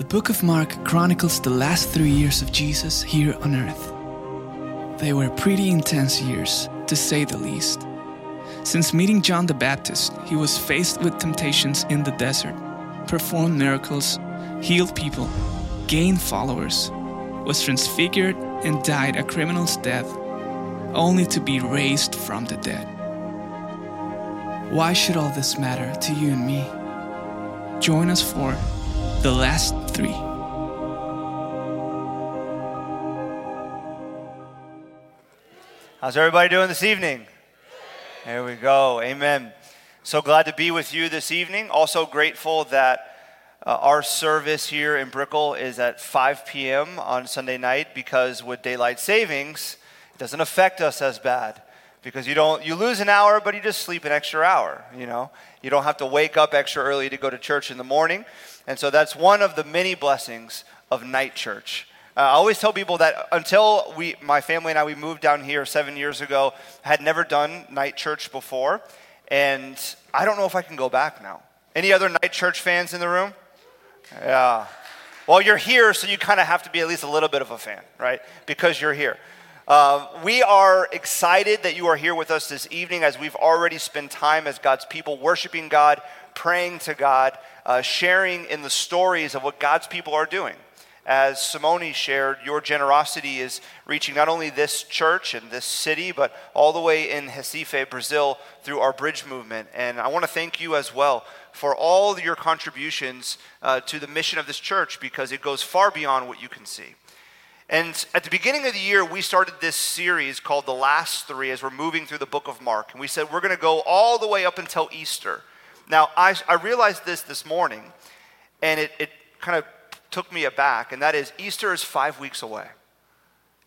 The book of Mark chronicles the last three years of Jesus here on earth. They were pretty intense years, to say the least. Since meeting John the Baptist, he was faced with temptations in the desert, performed miracles, healed people, gained followers, was transfigured, and died a criminal's death, only to be raised from the dead. Why should all this matter to you and me? Join us for The Last Three. How's everybody doing this evening? There we go. Amen. So glad to be with you this evening. Also grateful that uh, our service here in Brickell is at 5 p.m. on Sunday night because with daylight savings, it doesn't affect us as bad because you don't you lose an hour but you just sleep an extra hour you know you don't have to wake up extra early to go to church in the morning and so that's one of the many blessings of night church uh, I always tell people that until we, my family and I, we moved down here seven years ago, had never done night church before, and I don't know if I can go back now. Any other night church fans in the room? Yeah. Well, you're here, so you kind of have to be at least a little bit of a fan, right? Because you're here. Uh, we are excited that you are here with us this evening as we've already spent time as God's people worshiping God, praying to God, uh, sharing in the stories of what God's people are doing. As Simone shared, your generosity is reaching not only this church and this city, but all the way in Recife, Brazil, through our bridge movement. And I want to thank you as well for all your contributions uh, to the mission of this church because it goes far beyond what you can see. And at the beginning of the year, we started this series called The Last Three as we're moving through the book of Mark. And we said we're going to go all the way up until Easter. Now, I, I realized this this morning, and it, it kind of took me aback, and that is Easter is five weeks away.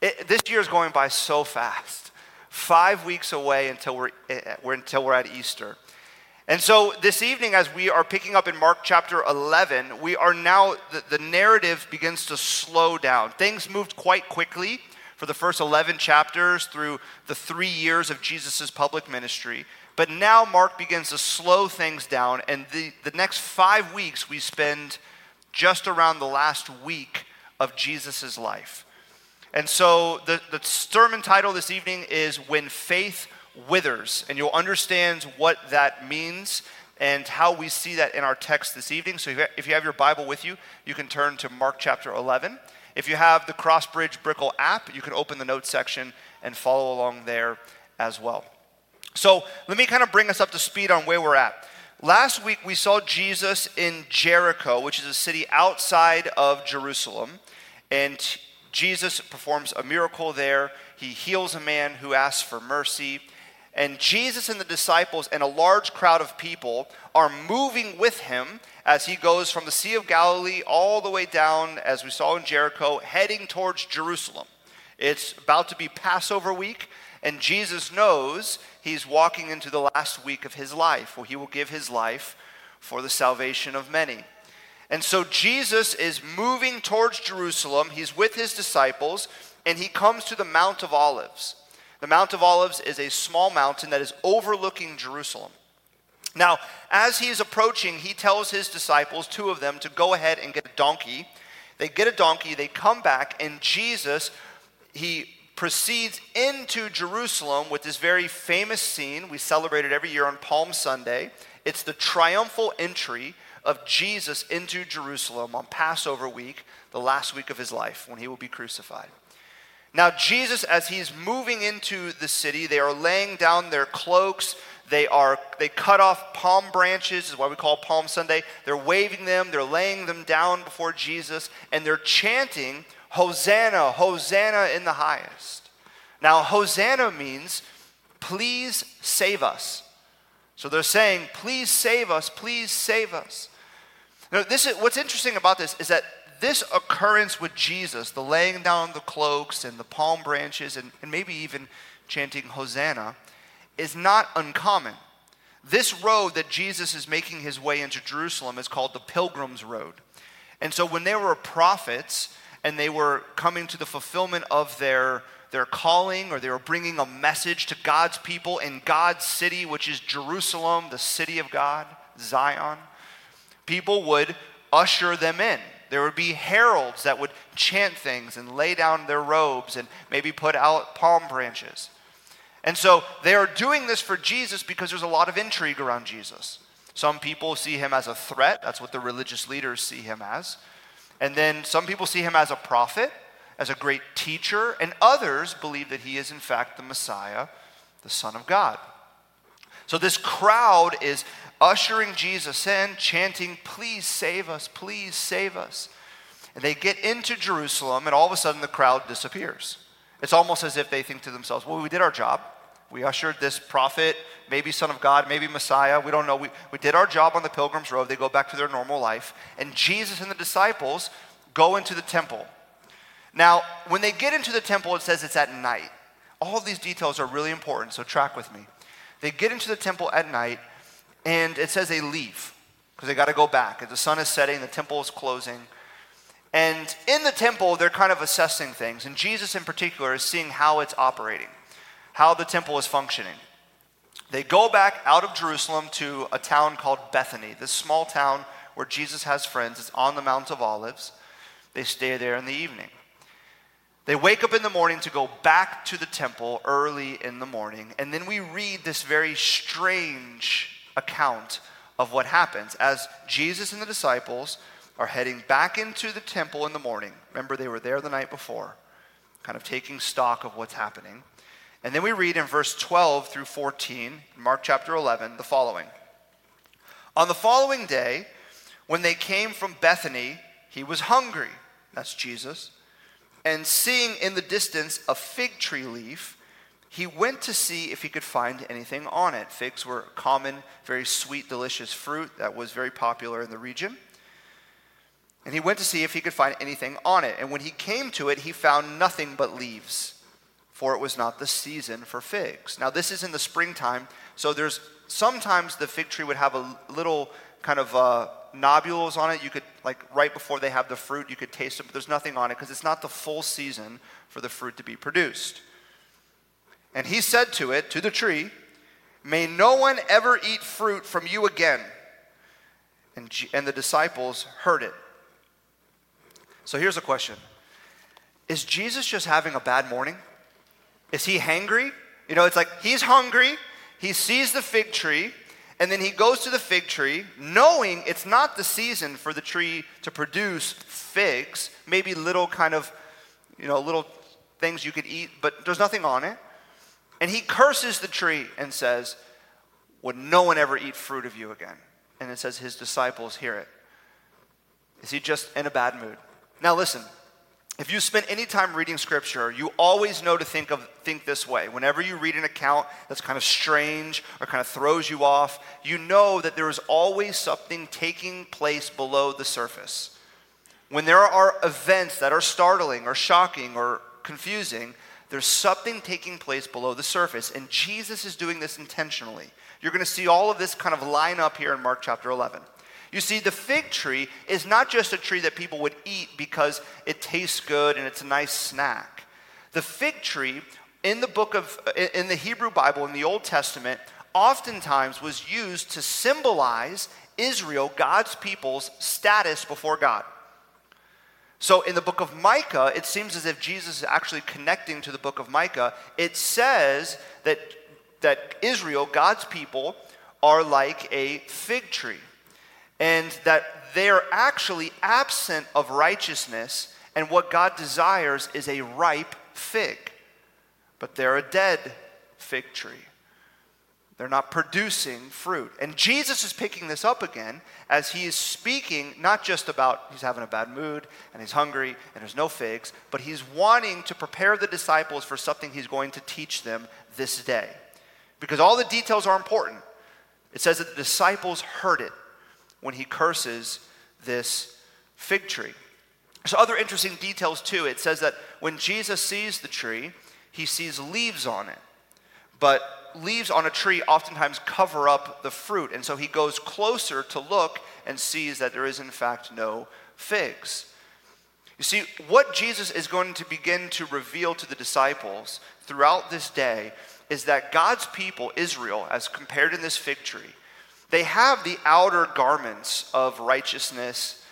It, this year is going by so fast. Five weeks away until we're, eh, we're, until we're at Easter. And so this evening, as we are picking up in Mark chapter 11, we are now, the, the narrative begins to slow down. Things moved quite quickly for the first 11 chapters through the three years of Jesus' public ministry. But now Mark begins to slow things down, and the, the next five weeks we spend just around the last week of Jesus' life. And so the, the sermon title this evening is When Faith withers, and you'll understand what that means and how we see that in our text this evening. So if you have your Bible with you, you can turn to Mark chapter 11. If you have the Crossbridge Brickell app, you can open the notes section and follow along there as well. So let me kind of bring us up to speed on where we're at. Last week we saw Jesus in Jericho, which is a city outside of Jerusalem, and Jesus performs a miracle there. He heals a man who asks for mercy. And Jesus and the disciples and a large crowd of people are moving with him as he goes from the Sea of Galilee all the way down, as we saw in Jericho, heading towards Jerusalem. It's about to be Passover week, and Jesus knows he's walking into the last week of his life, where he will give his life for the salvation of many. And so Jesus is moving towards Jerusalem. He's with his disciples, and he comes to the Mount of Olives. The Mount of Olives is a small mountain that is overlooking Jerusalem. Now, as he is approaching, he tells his disciples, two of them, to go ahead and get a donkey. They get a donkey, they come back, and Jesus, he proceeds into Jerusalem with this very famous scene. We celebrate it every year on Palm Sunday. It's the triumphal entry of Jesus into Jerusalem on Passover week, the last week of his life, when he will be crucified. Now, Jesus, as he's moving into the city, they are laying down their cloaks. They are they cut off palm branches, is what we call Palm Sunday. They're waving them, they're laying them down before Jesus, and they're chanting, Hosanna, Hosanna in the highest. Now, Hosanna means, please save us. So they're saying, please save us, please save us. Now, this is what's interesting about this is that this occurrence with Jesus, the laying down the cloaks and the palm branches and, and maybe even chanting Hosanna, is not uncommon. This road that Jesus is making his way into Jerusalem is called the Pilgrim's Road. And so when there were prophets and they were coming to the fulfillment of their, their calling or they were bringing a message to God's people in God's city, which is Jerusalem, the city of God, Zion, people would usher them in. There would be heralds that would chant things and lay down their robes and maybe put out palm branches. And so they are doing this for Jesus because there's a lot of intrigue around Jesus. Some people see him as a threat, that's what the religious leaders see him as. And then some people see him as a prophet, as a great teacher, and others believe that he is, in fact, the Messiah, the Son of God. So this crowd is ushering Jesus in, chanting, Please save us, please save us. And they get into Jerusalem, and all of a sudden the crowd disappears. It's almost as if they think to themselves, Well, we did our job. We ushered this prophet, maybe Son of God, maybe Messiah. We don't know. We, we did our job on the Pilgrim's Road. They go back to their normal life. And Jesus and the disciples go into the temple. Now, when they get into the temple, it says it's at night. All of these details are really important, so track with me. They get into the temple at night, and it says they leave because they got to go back. The sun is setting, the temple is closing. And in the temple, they're kind of assessing things. And Jesus, in particular, is seeing how it's operating how the temple is functioning. They go back out of Jerusalem to a town called Bethany, this small town where Jesus has friends. It's on the Mount of Olives. They stay there in the evening. They wake up in the morning to go back to the temple early in the morning. And then we read this very strange account of what happens as Jesus and the disciples are heading back into the temple in the morning. Remember, they were there the night before, kind of taking stock of what's happening. And then we read in verse 12 through 14, Mark chapter 11, the following On the following day, when they came from Bethany, he was hungry. That's Jesus. And seeing in the distance a fig tree leaf, he went to see if he could find anything on it. Figs were common, very sweet, delicious fruit that was very popular in the region. And he went to see if he could find anything on it. And when he came to it, he found nothing but leaves for it was not the season for figs. Now, this is in the springtime, so there's sometimes the fig tree would have a little kind of uh, nodules on it. You could, like, right before they have the fruit, you could taste it, but there's nothing on it because it's not the full season for the fruit to be produced. And he said to it, to the tree, May no one ever eat fruit from you again. And, G- and the disciples heard it. So here's a question Is Jesus just having a bad morning? Is he hangry? You know, it's like he's hungry, he sees the fig tree, and then he goes to the fig tree, knowing it's not the season for the tree to produce figs, maybe little kind of, you know, little things you could eat, but there's nothing on it. And he curses the tree and says, Would no one ever eat fruit of you again? And it says his disciples hear it. Is he just in a bad mood? Now, listen, if you spend any time reading scripture, you always know to think of think this way. Whenever you read an account that's kind of strange or kind of throws you off, you know that there is always something taking place below the surface. When there are events that are startling or shocking or confusing, there's something taking place below the surface. And Jesus is doing this intentionally. You're going to see all of this kind of line up here in Mark chapter 11. You see, the fig tree is not just a tree that people would eat because it tastes good and it's a nice snack. The fig tree in the book of, in the Hebrew Bible, in the Old Testament, oftentimes was used to symbolize Israel, God's people's status before God. So in the book of Micah, it seems as if Jesus is actually connecting to the book of Micah. It says that, that Israel, God's people, are like a fig tree and that they are actually absent of righteousness, and what God desires is a ripe fig. But they're a dead fig tree. They're not producing fruit. And Jesus is picking this up again as he is speaking not just about he's having a bad mood and he's hungry and there's no figs, but he's wanting to prepare the disciples for something he's going to teach them this day. Because all the details are important. It says that the disciples heard it when he curses this fig tree. There's other interesting details too. It says that when Jesus sees the tree, he sees leaves on it. But leaves on a tree oftentimes cover up the fruit. And so he goes closer to look and sees that there is, in fact, no figs. You see, what Jesus is going to begin to reveal to the disciples throughout this day is that God's people, Israel, as compared in this fig tree, they have the outer garments of righteousness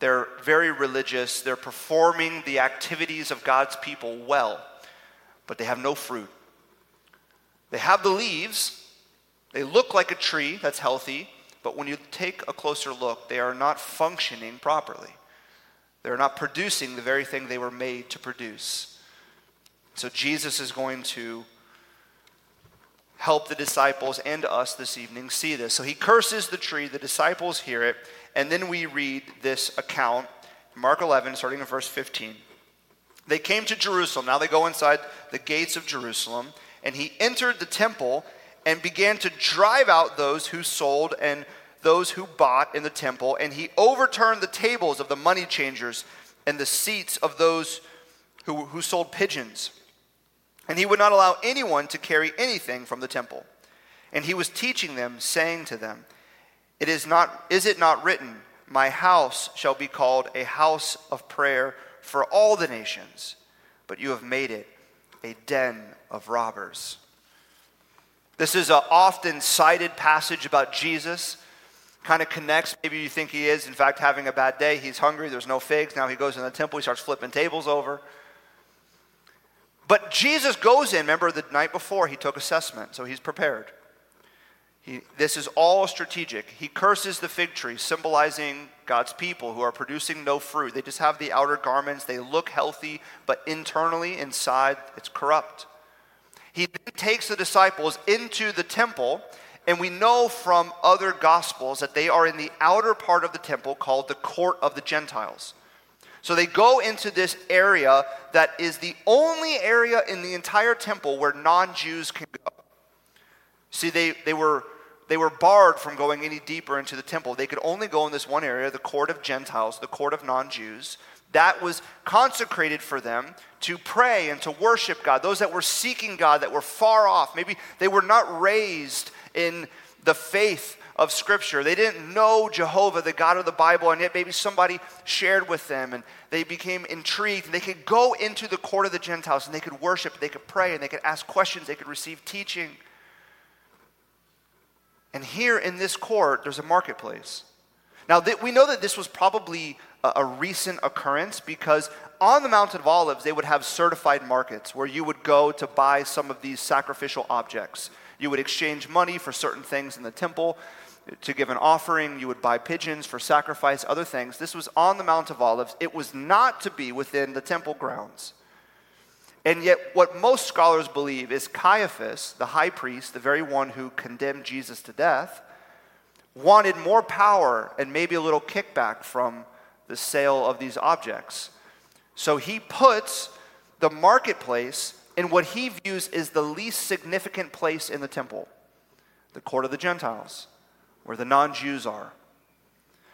They're very religious. They're performing the activities of God's people well, but they have no fruit. They have the leaves. They look like a tree that's healthy, but when you take a closer look, they are not functioning properly. They're not producing the very thing they were made to produce. So Jesus is going to help the disciples and us this evening see this. So he curses the tree, the disciples hear it, and then we read this account, Mark 11, starting in verse 15. They came to Jerusalem. Now they go inside the gates of Jerusalem, and he entered the temple and began to drive out those who sold and those who bought in the temple, and he overturned the tables of the money changers and the seats of those who, who sold pigeons. And he would not allow anyone to carry anything from the temple. And he was teaching them, saying to them, It is not is it not written, My house shall be called a house of prayer for all the nations, but you have made it a den of robbers. This is an often cited passage about Jesus. Kind of connects. Maybe you think he is, in fact, having a bad day. He's hungry. There's no figs. Now he goes in the temple. He starts flipping tables over. But Jesus goes in, remember the night before he took assessment, so he's prepared. He, this is all strategic. He curses the fig tree, symbolizing God's people who are producing no fruit. They just have the outer garments, they look healthy, but internally, inside, it's corrupt. He takes the disciples into the temple, and we know from other gospels that they are in the outer part of the temple called the court of the Gentiles. So they go into this area that is the only area in the entire temple where non Jews can go. See, they, they, were, they were barred from going any deeper into the temple. They could only go in this one area, the court of Gentiles, the court of non Jews. That was consecrated for them to pray and to worship God. Those that were seeking God, that were far off. Maybe they were not raised in the faith of Scripture. They didn't know Jehovah, the God of the Bible, and yet maybe somebody shared with them and they became intrigued. And they could go into the court of the Gentiles and they could worship, they could pray, and they could ask questions, they could receive teaching. And here in this court, there's a marketplace. Now, th- we know that this was probably a, a recent occurrence because on the Mountain of Olives, they would have certified markets where you would go to buy some of these sacrificial objects. You would exchange money for certain things in the temple to give an offering. You would buy pigeons for sacrifice, other things. This was on the Mount of Olives. It was not to be within the temple grounds. And yet, what most scholars believe is Caiaphas, the high priest, the very one who condemned Jesus to death, wanted more power and maybe a little kickback from the sale of these objects. So he puts the marketplace in what he views is the least significant place in the temple the court of the Gentiles where the non Jews are.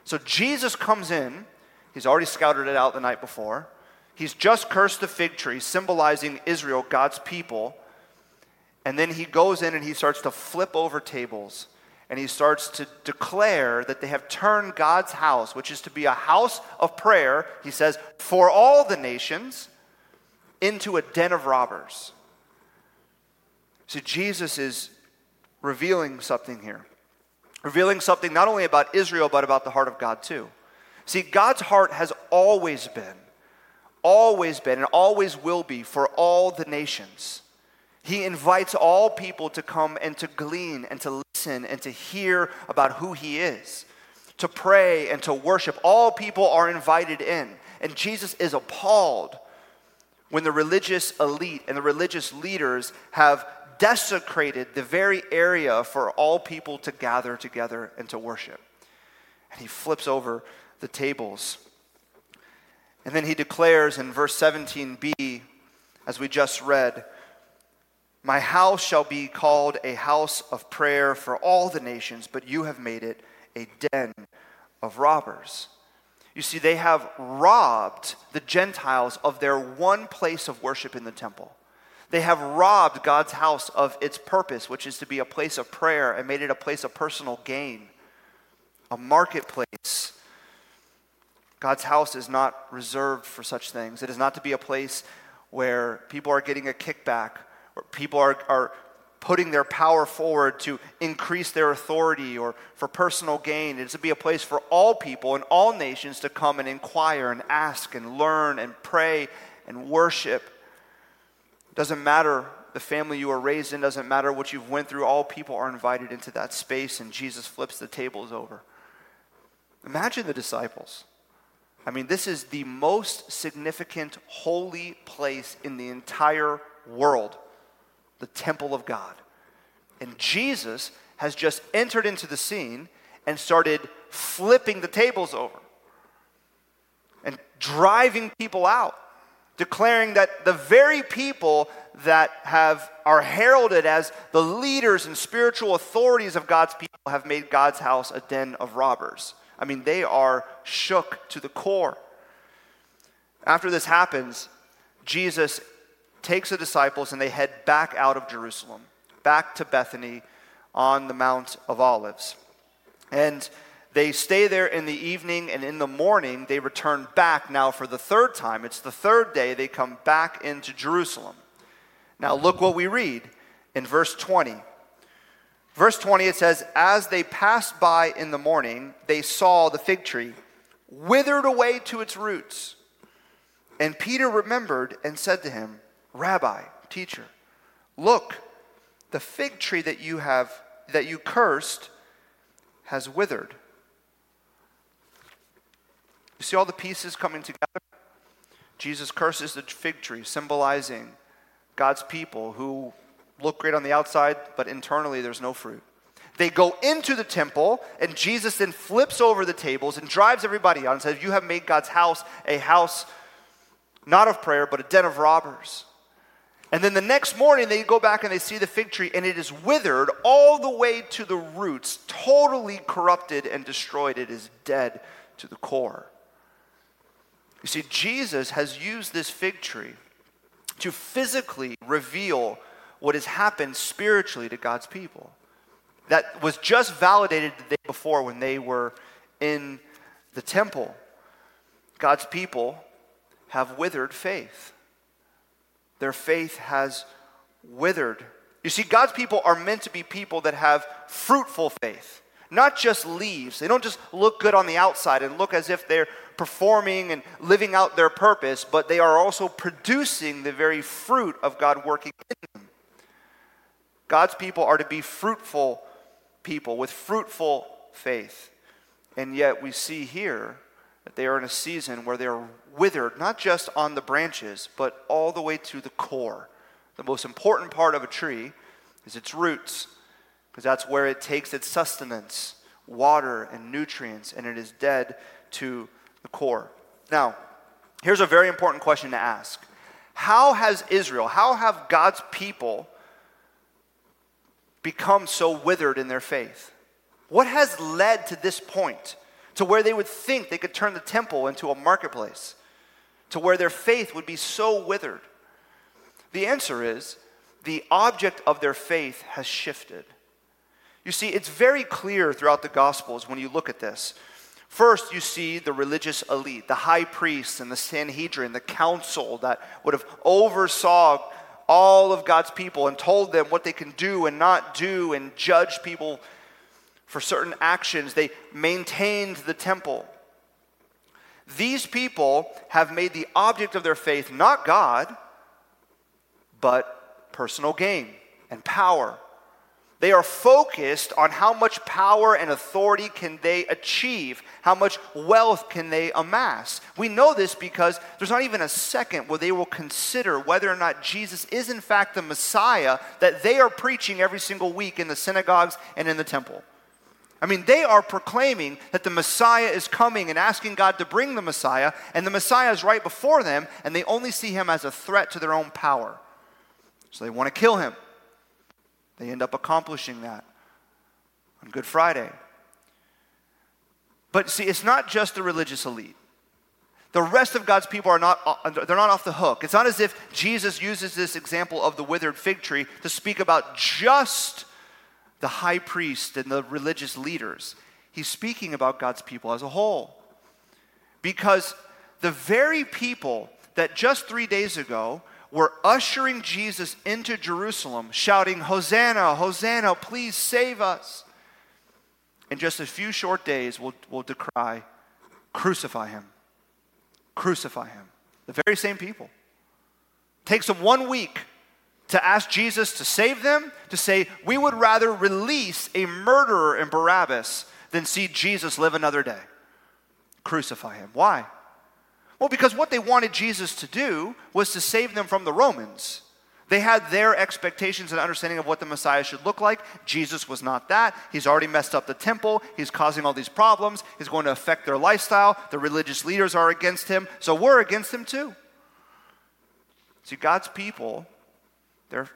So Jesus comes in. He's already scouted it out the night before. He's just cursed the fig tree, symbolizing Israel, God's people. And then he goes in and he starts to flip over tables. And he starts to declare that they have turned God's house, which is to be a house of prayer, he says, for all the nations, into a den of robbers. So Jesus is revealing something here revealing something not only about Israel, but about the heart of God too. See, God's heart has always been, always been, and always will be for all the nations. He invites all people to come and to glean and to listen and to hear about who He is, to pray and to worship. All people are invited in. And Jesus is appalled when the religious elite and the religious leaders have desecrated the very area for all people to gather together and to worship. And he flips over the tables. And then he declares in verse 17b, as we just read, My house shall be called a house of prayer for all the nations, but you have made it a den of robbers. You see, they have robbed the Gentiles of their one place of worship in the temple. They have robbed God's house of its purpose, which is to be a place of prayer, and made it a place of personal gain, a marketplace. God's house is not reserved for such things. It is not to be a place where people are getting a kickback, or people are, are putting their power forward to increase their authority or for personal gain. It's to be a place for all people and all nations to come and inquire and ask and learn and pray and worship. Doesn't matter the family you were raised in, doesn't matter what you've went through. All people are invited into that space and Jesus flips the tables over. Imagine the disciples. I mean, this is the most significant holy place in the entire world the temple of God. And Jesus has just entered into the scene and started flipping the tables over and driving people out, declaring that the very people that have are heralded as the leaders and spiritual authorities of God's people have made God's house a den of robbers. I mean, they are shook to the core. After this happens, Jesus takes the disciples and they head back out of Jerusalem, back to Bethany on the Mount of Olives. And they stay there in the evening, and in the morning, they return back now for the third time. It's the third day they come back into Jerusalem. Now, look what we read in verse 20. Verse 20, it says, As they passed by in the morning, they saw the fig tree withered away to its roots. And Peter remembered and said to him, Rabbi, teacher, look, the fig tree that you have that you cursed has withered. You see all the pieces coming together? Jesus curses the fig tree, symbolizing God's people who look great on the outside, but internally there's no fruit. They go into the temple, and Jesus then flips over the tables and drives everybody out and says, You have made God's house a house not of prayer, but a den of robbers. And then the next morning, they go back and they see the fig tree, and it is withered all the way to the roots, totally corrupted and destroyed. It is dead to the core. You see, Jesus has used this fig tree to physically reveal what has happened spiritually to God's people. That was just validated the day before when they were in the temple. God's people have withered faith their faith has withered. You see, God's people are meant to be people that have fruitful faith, not just leaves. They don't just look good on the outside and look as if they're performing and living out their purpose, but they are also producing the very fruit of God working in them. God's people are to be fruitful people with fruitful faith. And yet we see here that they are in a season where they're withered, not just on the branches, but all the way to the core. The most important part of a tree is its roots, because that's where it takes its sustenance, water, and nutrients, and it is dead to the core. Now, here's a very important question to ask How has Israel, how have God's people become so withered in their faith? What has led to this point? to where they would think they could turn the temple into a marketplace, to where their faith would be so withered? The answer is the object of their faith has shifted. You see, it's very clear throughout the Gospels when you look at this. First, you see the religious elite, the high priests and the Sanhedrin, the council that would have oversaw all of God's people and told them what they can do and not do and judge people for certain actions. They maintained the temple. These people have made the object of their faith not God, but personal gain and power. They are focused on how much power and authority can they achieve, how much wealth can they amass. We know this because there's not even a second where they will consider whether or not Jesus is in fact the Messiah that they are preaching every single week in the synagogues and in the temple. I mean, they are proclaiming that the Messiah is coming and asking God to bring the Messiah, and the Messiah is right before them, and they only see him as a threat to their own power. So they want to kill him. They end up accomplishing that on Good Friday. But see, it's not just the religious elite. The rest of God's people are not, uh, they're not off the hook. It's not as if Jesus uses this example of the withered fig tree to speak about just the high priest and the religious leaders. He's speaking about God's people as a whole. Because the very people that just three days ago were ushering Jesus into Jerusalem, shouting, Hosanna, Hosanna, please save us. In just a few short days, will will decry, Crucify him. Crucify him. The very same people. Takes them one week to ask Jesus to save them, to say, We would rather release a murderer in Barabbas than see Jesus live another day. Crucify him. Why? Well, because what they wanted Jesus to do was to save them from the Romans. They had their expectations and understanding of what the Messiah should look like. Jesus was not that. He's already messed up the temple. He's causing all these problems. He's going to affect their lifestyle. The religious leaders are against him. So we're against him too. See, God's people, they're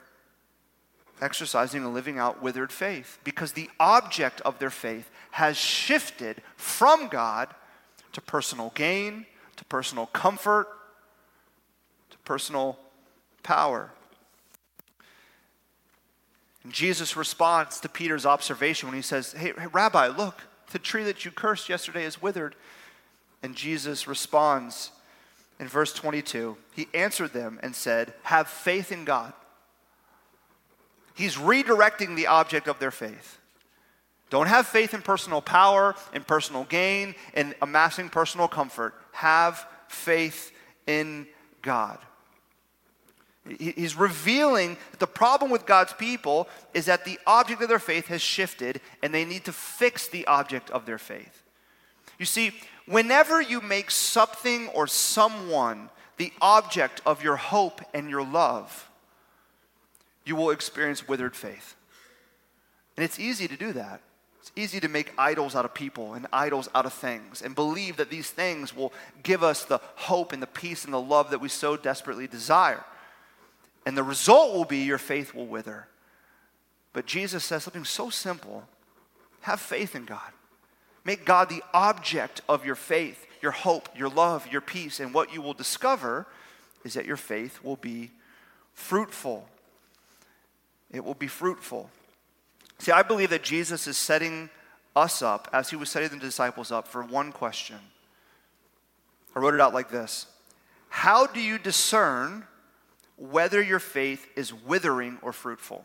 exercising and living out withered faith because the object of their faith has shifted from God to personal gain, to personal comfort, to personal power. And Jesus responds to Peter's observation when he says, Hey, hey, Rabbi, look, the tree that you cursed yesterday is withered. And Jesus responds in verse 22 He answered them and said, Have faith in God. He's redirecting the object of their faith. Don't have faith in personal power, in personal gain, in amassing personal comfort. Have faith in God. He's revealing that the problem with God's people is that the object of their faith has shifted and they need to fix the object of their faith. You see, whenever you make something or someone the object of your hope and your love, you will experience withered faith. And it's easy to do that. It's easy to make idols out of people and idols out of things and believe that these things will give us the hope and the peace and the love that we so desperately desire. And the result will be your faith will wither. But Jesus says something so simple have faith in God. Make God the object of your faith, your hope, your love, your peace. And what you will discover is that your faith will be fruitful. It will be fruitful. See, I believe that Jesus is setting us up, as he was setting the disciples up, for one question. I wrote it out like this How do you discern whether your faith is withering or fruitful?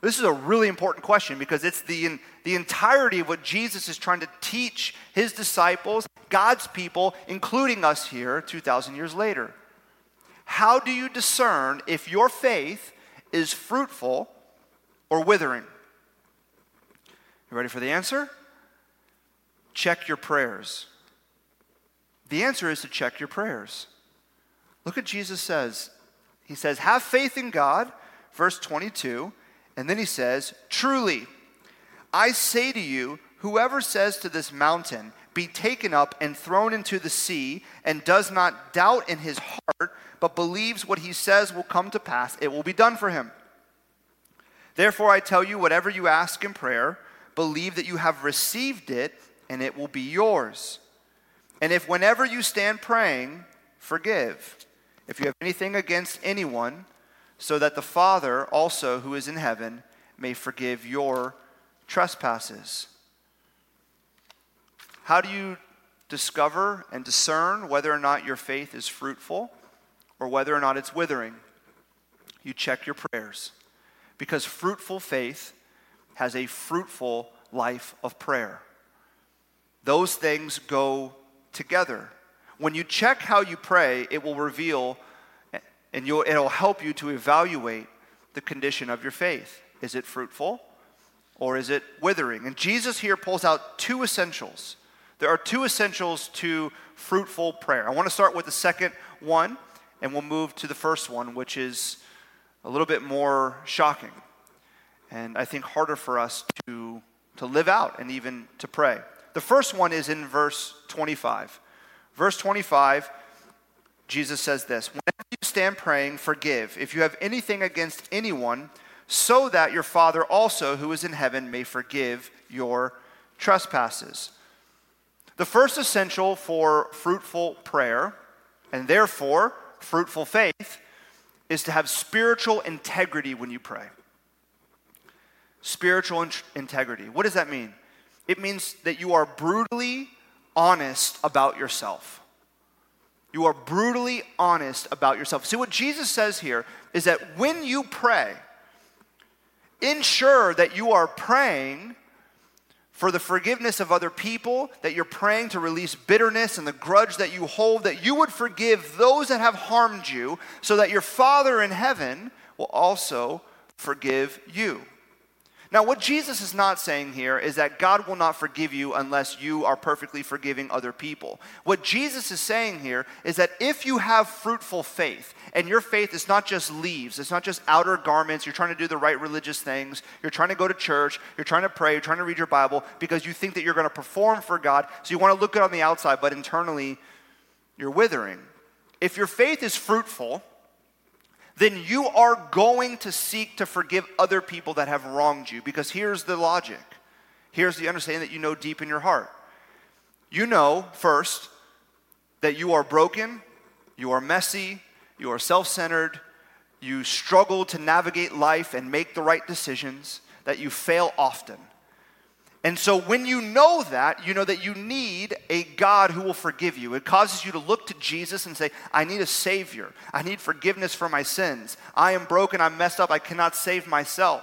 This is a really important question because it's the, the entirety of what Jesus is trying to teach his disciples, God's people, including us here 2,000 years later. How do you discern if your faith is fruitful or withering? You ready for the answer? Check your prayers. The answer is to check your prayers. Look what Jesus says he says, Have faith in God, verse 22. And then he says, Truly, I say to you, whoever says to this mountain, Be taken up and thrown into the sea, and does not doubt in his heart, but believes what he says will come to pass, it will be done for him. Therefore, I tell you, whatever you ask in prayer, believe that you have received it, and it will be yours. And if whenever you stand praying, forgive if you have anything against anyone, so that the Father also who is in heaven may forgive your trespasses. How do you discover and discern whether or not your faith is fruitful or whether or not it's withering? You check your prayers. Because fruitful faith has a fruitful life of prayer. Those things go together. When you check how you pray, it will reveal and it'll help you to evaluate the condition of your faith. Is it fruitful or is it withering? And Jesus here pulls out two essentials. There are two essentials to fruitful prayer. I want to start with the second one, and we'll move to the first one, which is a little bit more shocking and I think harder for us to, to live out and even to pray. The first one is in verse 25. Verse 25, Jesus says this Whenever you stand praying, forgive if you have anything against anyone, so that your Father also, who is in heaven, may forgive your trespasses. The first essential for fruitful prayer, and therefore fruitful faith, is to have spiritual integrity when you pray. Spiritual in- integrity. What does that mean? It means that you are brutally honest about yourself. You are brutally honest about yourself. See, what Jesus says here is that when you pray, ensure that you are praying for the forgiveness of other people, that you're praying to release bitterness and the grudge that you hold, that you would forgive those that have harmed you, so that your Father in heaven will also forgive you. Now, what Jesus is not saying here is that God will not forgive you unless you are perfectly forgiving other people. What Jesus is saying here is that if you have fruitful faith, and your faith is not just leaves, it's not just outer garments, you're trying to do the right religious things, you're trying to go to church, you're trying to pray, you're trying to read your Bible because you think that you're going to perform for God, so you want to look good on the outside, but internally you're withering. If your faith is fruitful, then you are going to seek to forgive other people that have wronged you. Because here's the logic here's the understanding that you know deep in your heart. You know, first, that you are broken, you are messy, you are self centered, you struggle to navigate life and make the right decisions, that you fail often. And so when you know that, you know that you need a God who will forgive you. It causes you to look to Jesus and say, I need a Savior. I need forgiveness for my sins. I am broken. I'm messed up. I cannot save myself.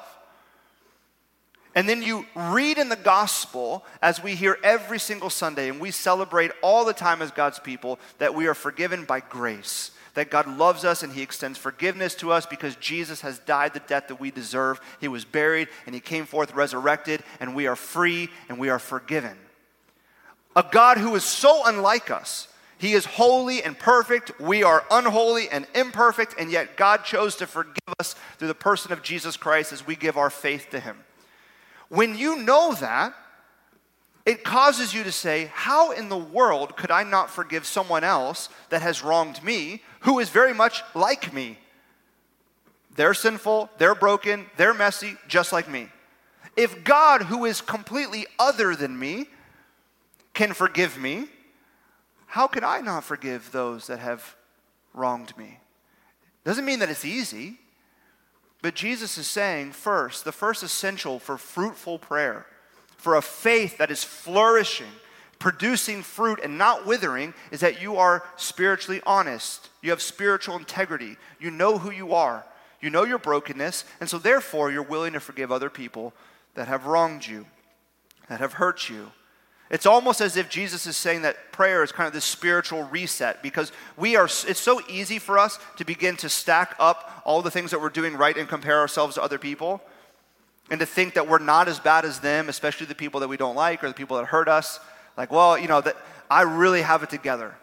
And then you read in the gospel, as we hear every single Sunday, and we celebrate all the time as God's people, that we are forgiven by grace that God loves us and He extends forgiveness to us because Jesus has died the death that we deserve. He was buried and He came forth resurrected, and we are free and we are forgiven. A God who is so unlike us. He is holy and perfect. We are unholy and imperfect, and yet God chose to forgive us through the person of Jesus Christ as we give our faith to Him. When you know that, it causes you to say, How in the world could I not forgive someone else that has wronged me who is very much like me? They're sinful, they're broken, they're messy, just like me. If God, who is completely other than me, can forgive me, how could I not forgive those that have wronged me? Doesn't mean that it's easy, but Jesus is saying first, the first essential for fruitful prayer for a faith that is flourishing, producing fruit, and not withering is that you are spiritually honest. You have spiritual integrity. You know who you are. You know your brokenness. And so, therefore, you're willing to forgive other people that have wronged you, that have hurt you. It's almost as if Jesus is saying that prayer is kind of this spiritual reset because we are it's so easy for us to begin to stack up all the things that we're doing right and compare ourselves to other people and to think that we're not as bad as them, especially the people that we don't like or the people that hurt us. Like, well, you know, that I really have it together.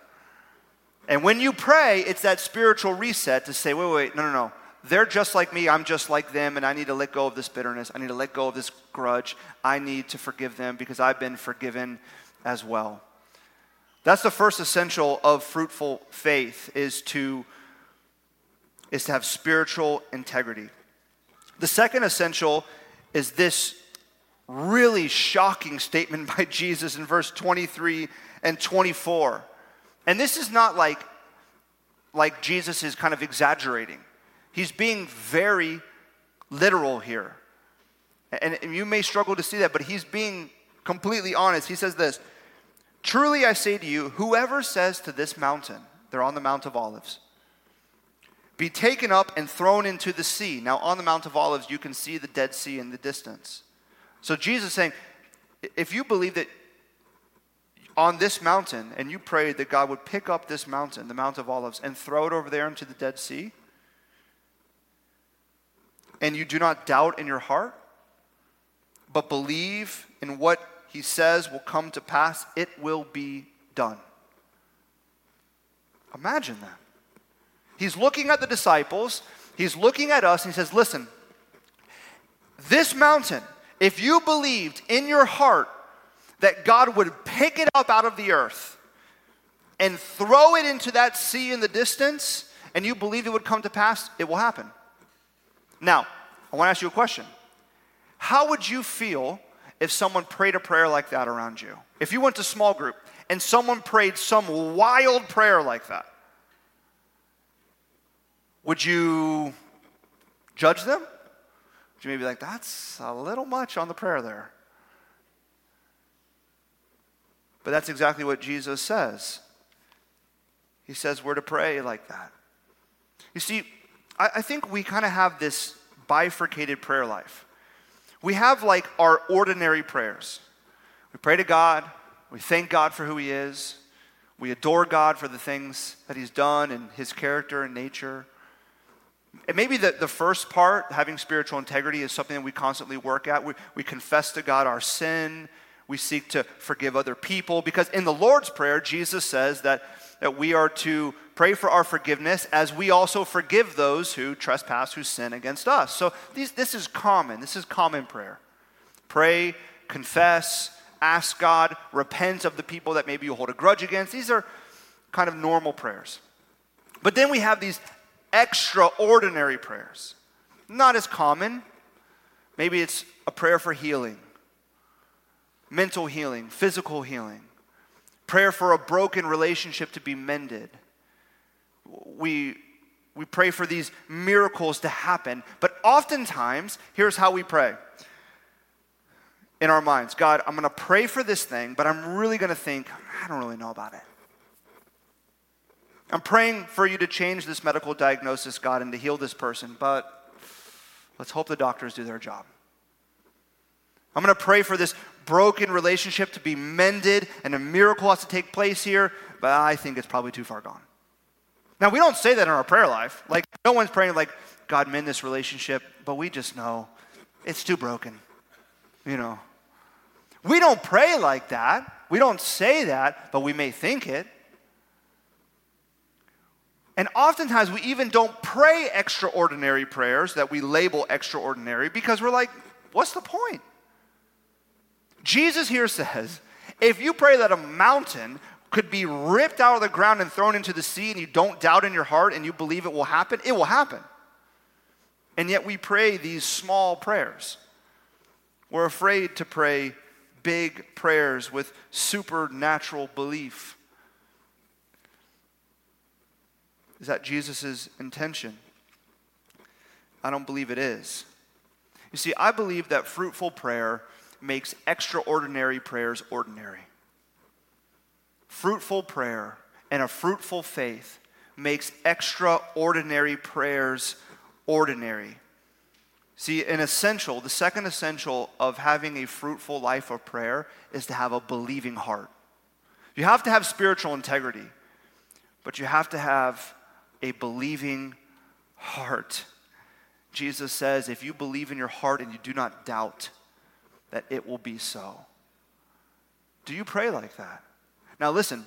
And when you pray, it's that spiritual reset to say, wait, wait, wait, no, no, no. They're just like me. I'm just like them. And I need to let go of this bitterness. I need to let go of this grudge. I need to forgive them because I've been forgiven as well. That's the first essential of fruitful faith is to, is to have spiritual integrity. The second essential is this really shocking statement by Jesus in verse 23 and 24. And this is not like, like Jesus is kind of exaggerating, he's being very literal here. And you may struggle to see that, but he's being completely honest. He says this Truly I say to you, whoever says to this mountain, they're on the Mount of Olives, be taken up and thrown into the sea. Now, on the Mount of Olives, you can see the Dead Sea in the distance. So, Jesus saying, if you believe that on this mountain and you prayed that God would pick up this mountain, the Mount of Olives, and throw it over there into the Dead Sea, and you do not doubt in your heart, but believe in what he says will come to pass, it will be done. Imagine that. He's looking at the disciples, he's looking at us, and he says, Listen, this mountain, if you believed in your heart that God would pick it up out of the earth and throw it into that sea in the distance, and you believe it would come to pass, it will happen. Now, I want to ask you a question. How would you feel if someone prayed a prayer like that around you? If you went to small group and someone prayed some wild prayer like that, would you judge them? Would you maybe be like, that's a little much on the prayer there? But that's exactly what Jesus says. He says we're to pray like that. You see, I, I think we kind of have this bifurcated prayer life. We have like our ordinary prayers. We pray to God, we thank God for who He is, we adore God for the things that He's done and His character and nature. And maybe the, the first part, having spiritual integrity, is something that we constantly work at. We, we confess to God our sin. We seek to forgive other people. Because in the Lord's Prayer, Jesus says that, that we are to pray for our forgiveness as we also forgive those who trespass, who sin against us. So these, this is common. This is common prayer. Pray, confess, ask God, repent of the people that maybe you hold a grudge against. These are kind of normal prayers. But then we have these extraordinary prayers. Not as common. Maybe it's a prayer for healing, mental healing, physical healing, prayer for a broken relationship to be mended. We, we pray for these miracles to happen, but oftentimes, here's how we pray in our minds God, I'm going to pray for this thing, but I'm really going to think, I don't really know about it. I'm praying for you to change this medical diagnosis, God, and to heal this person, but let's hope the doctors do their job. I'm going to pray for this broken relationship to be mended and a miracle has to take place here, but I think it's probably too far gone. Now, we don't say that in our prayer life. Like, no one's praying, like, God, mend this relationship, but we just know it's too broken. You know. We don't pray like that. We don't say that, but we may think it. And oftentimes we even don't pray extraordinary prayers that we label extraordinary because we're like, what's the point? Jesus here says, if you pray that a mountain could be ripped out of the ground and thrown into the sea and you don't doubt in your heart and you believe it will happen, it will happen. And yet we pray these small prayers. We're afraid to pray big prayers with supernatural belief. Is that Jesus' intention? I don't believe it is. You see, I believe that fruitful prayer makes extraordinary prayers ordinary. Fruitful prayer and a fruitful faith makes extraordinary prayers ordinary. See, an essential, the second essential of having a fruitful life of prayer is to have a believing heart. You have to have spiritual integrity, but you have to have a believing heart. Jesus says, if you believe in your heart and you do not doubt, that it will be so. Do you pray like that? Now, listen,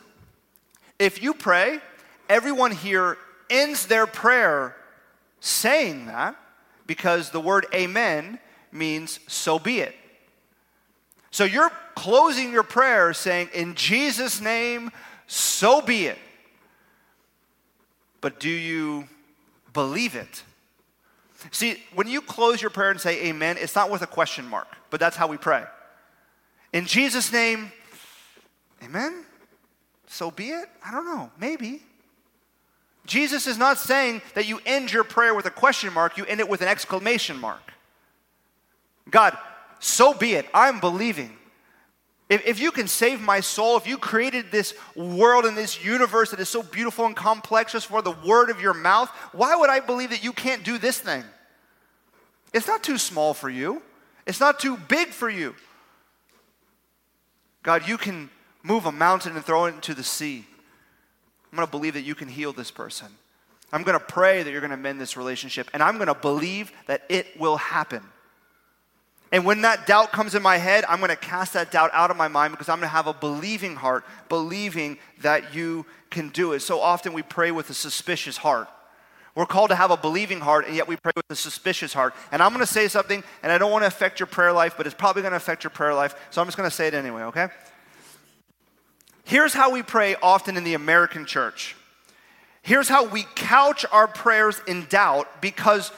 if you pray, everyone here ends their prayer saying that because the word amen means so be it. So you're closing your prayer saying, in Jesus' name, so be it but do you believe it? See, when you close your prayer and say amen, it's not with a question mark, but that's how we pray. In Jesus' name, amen? So be it? I don't know, maybe. Jesus is not saying that you end your prayer with a question mark, you end it with an exclamation mark. God, so be it. I'm believing. If, if you can save my soul, if you created this world and this universe that is so beautiful and complex just for the word of your mouth, why would I believe that you can't do this thing? It's not too small for you, it's not too big for you. God, you can move a mountain and throw it into the sea. I'm going to believe that you can heal this person. I'm going to pray that you're going to mend this relationship, and I'm going to believe that it will happen. And when that doubt comes in my head, I'm going to cast that doubt out of my mind because I'm going to have a believing heart, believing that you can do it. So often we pray with a suspicious heart. We're called to have a believing heart, and yet we pray with a suspicious heart. And I'm going to say something, and I don't want to affect your prayer life, but it's probably going to affect your prayer life. So I'm just going to say it anyway, okay? Here's how we pray often in the American church. Here's how we couch our prayers in doubt because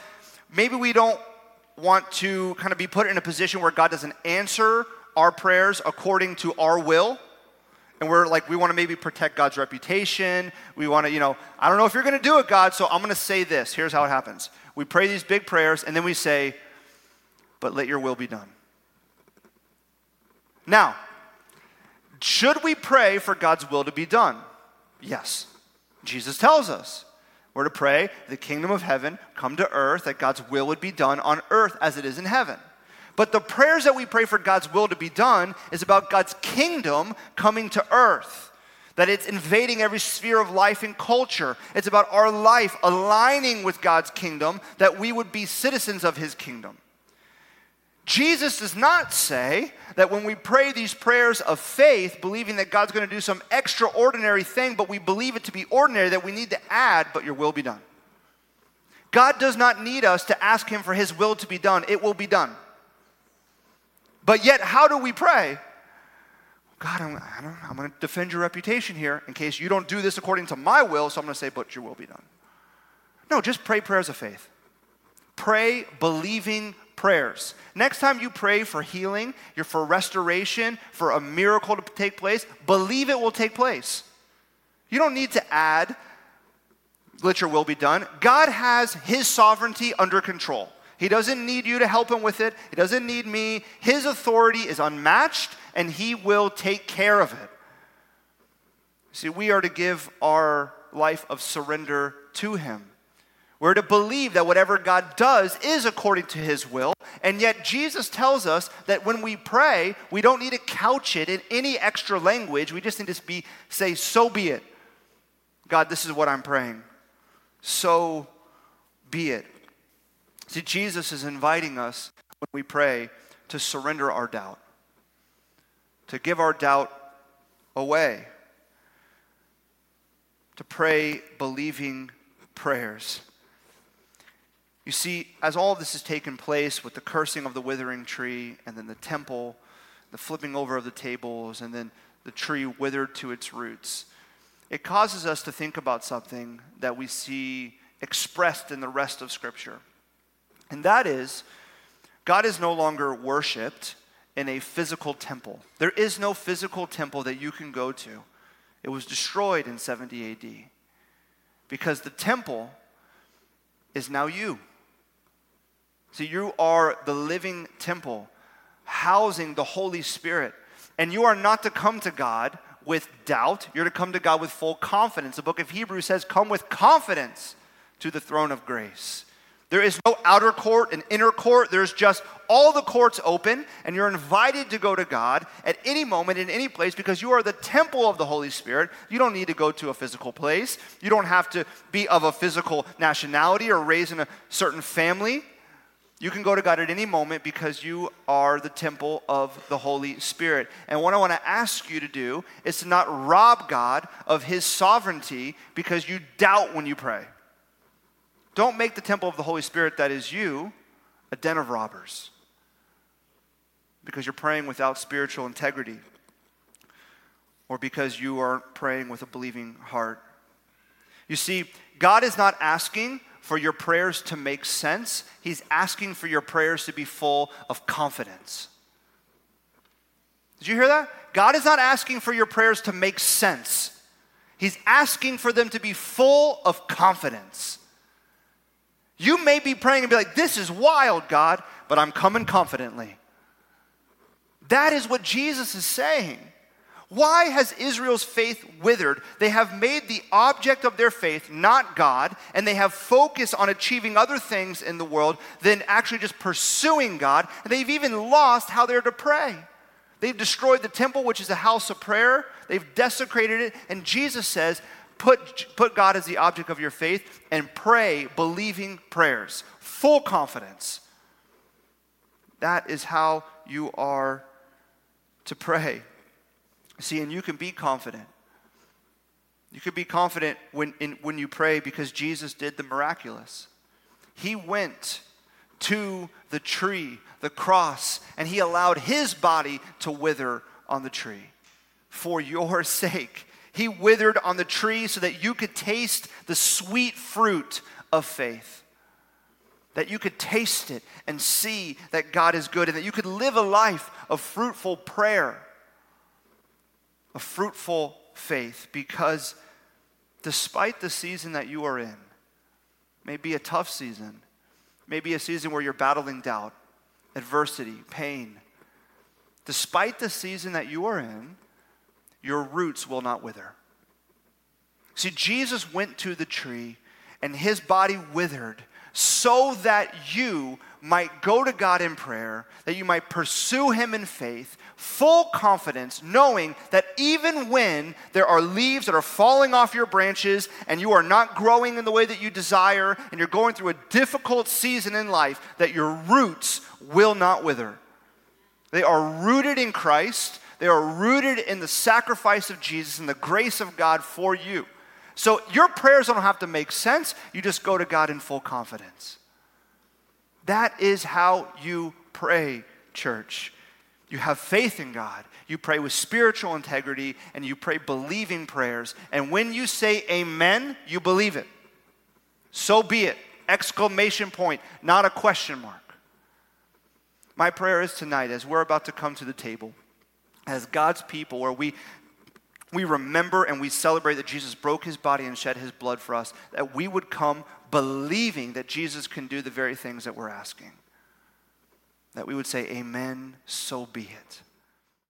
maybe we don't want to kind of be put in a position where God doesn't answer our prayers according to our will. And we're like, we want to maybe protect God's reputation. We want to, you know, I don't know if you're going to do it, God, so I'm going to say this. Here's how it happens we pray these big prayers, and then we say, but let your will be done. Now, should we pray for God's will to be done? Yes. Jesus tells us. We're to pray the kingdom of heaven come to earth, that God's will would be done on earth as it is in heaven. But the prayers that we pray for God's will to be done is about God's kingdom coming to earth. That it's invading every sphere of life and culture. It's about our life aligning with God's kingdom, that we would be citizens of his kingdom. Jesus does not say that when we pray these prayers of faith, believing that God's going to do some extraordinary thing, but we believe it to be ordinary, that we need to add, but your will be done. God does not need us to ask Him for His will to be done, it will be done. But yet, how do we pray? God, I'm, I I'm going to defend your reputation here in case you don't do this according to my will, so I'm going to say, but your will be done. No, just pray prayers of faith. Pray believing prayers. Next time you pray for healing, you're for restoration, for a miracle to take place, believe it will take place. You don't need to add, let your will be done. God has his sovereignty under control. He doesn't need you to help him with it. He doesn't need me. His authority is unmatched and he will take care of it. See, we are to give our life of surrender to him. We're to believe that whatever God does is according to his will. And yet, Jesus tells us that when we pray, we don't need to couch it in any extra language. We just need to be, say, So be it. God, this is what I'm praying. So be it. See, Jesus is inviting us when we pray to surrender our doubt, to give our doubt away, to pray believing prayers. You see, as all of this has taken place with the cursing of the withering tree, and then the temple, the flipping over of the tables, and then the tree withered to its roots, it causes us to think about something that we see expressed in the rest of Scripture. And that is, God is no longer worshiped in a physical temple. There is no physical temple that you can go to. It was destroyed in 70 AD because the temple is now you. So you are the living temple, housing the Holy Spirit. And you are not to come to God with doubt. You're to come to God with full confidence. The book of Hebrews says, Come with confidence to the throne of grace. There is no outer court and inner court. There's just all the courts open, and you're invited to go to God at any moment, in any place, because you are the temple of the Holy Spirit. You don't need to go to a physical place. You don't have to be of a physical nationality or raised in a certain family. You can go to God at any moment because you are the temple of the Holy Spirit. And what I want to ask you to do is to not rob God of his sovereignty because you doubt when you pray. Don't make the temple of the Holy Spirit that is you a den of robbers because you're praying without spiritual integrity or because you are praying with a believing heart. You see, God is not asking for your prayers to make sense, He's asking for your prayers to be full of confidence. Did you hear that? God is not asking for your prayers to make sense. He's asking for them to be full of confidence. You may be praying and be like, This is wild, God, but I'm coming confidently. That is what Jesus is saying. Why has Israel's faith withered? They have made the object of their faith not God, and they have focused on achieving other things in the world than actually just pursuing God. And they've even lost how they're to pray. They've destroyed the temple, which is a house of prayer, they've desecrated it. And Jesus says, Put, put God as the object of your faith and pray believing prayers, full confidence. That is how you are to pray. See, and you can be confident. You can be confident when, in, when you pray because Jesus did the miraculous. He went to the tree, the cross, and he allowed his body to wither on the tree for your sake. He withered on the tree so that you could taste the sweet fruit of faith. That you could taste it and see that God is good, and that you could live a life of fruitful prayer a fruitful faith because despite the season that you are in, maybe a tough season, maybe a season where you're battling doubt, adversity, pain, despite the season that you are in, your roots will not wither. See, Jesus went to the tree and his body withered so that you might go to God in prayer, that you might pursue him in faith, full confidence, knowing that even when there are leaves that are falling off your branches and you are not growing in the way that you desire and you're going through a difficult season in life, that your roots will not wither. They are rooted in Christ. They are rooted in the sacrifice of Jesus and the grace of God for you. So your prayers don't have to make sense. You just go to God in full confidence. That is how you pray, church. You have faith in God. You pray with spiritual integrity and you pray believing prayers. And when you say amen, you believe it. So be it. Exclamation point, not a question mark. My prayer is tonight, as we're about to come to the table, as God's people, where we, we remember and we celebrate that Jesus broke his body and shed his blood for us, that we would come believing that Jesus can do the very things that we're asking. That we would say, Amen, so be it.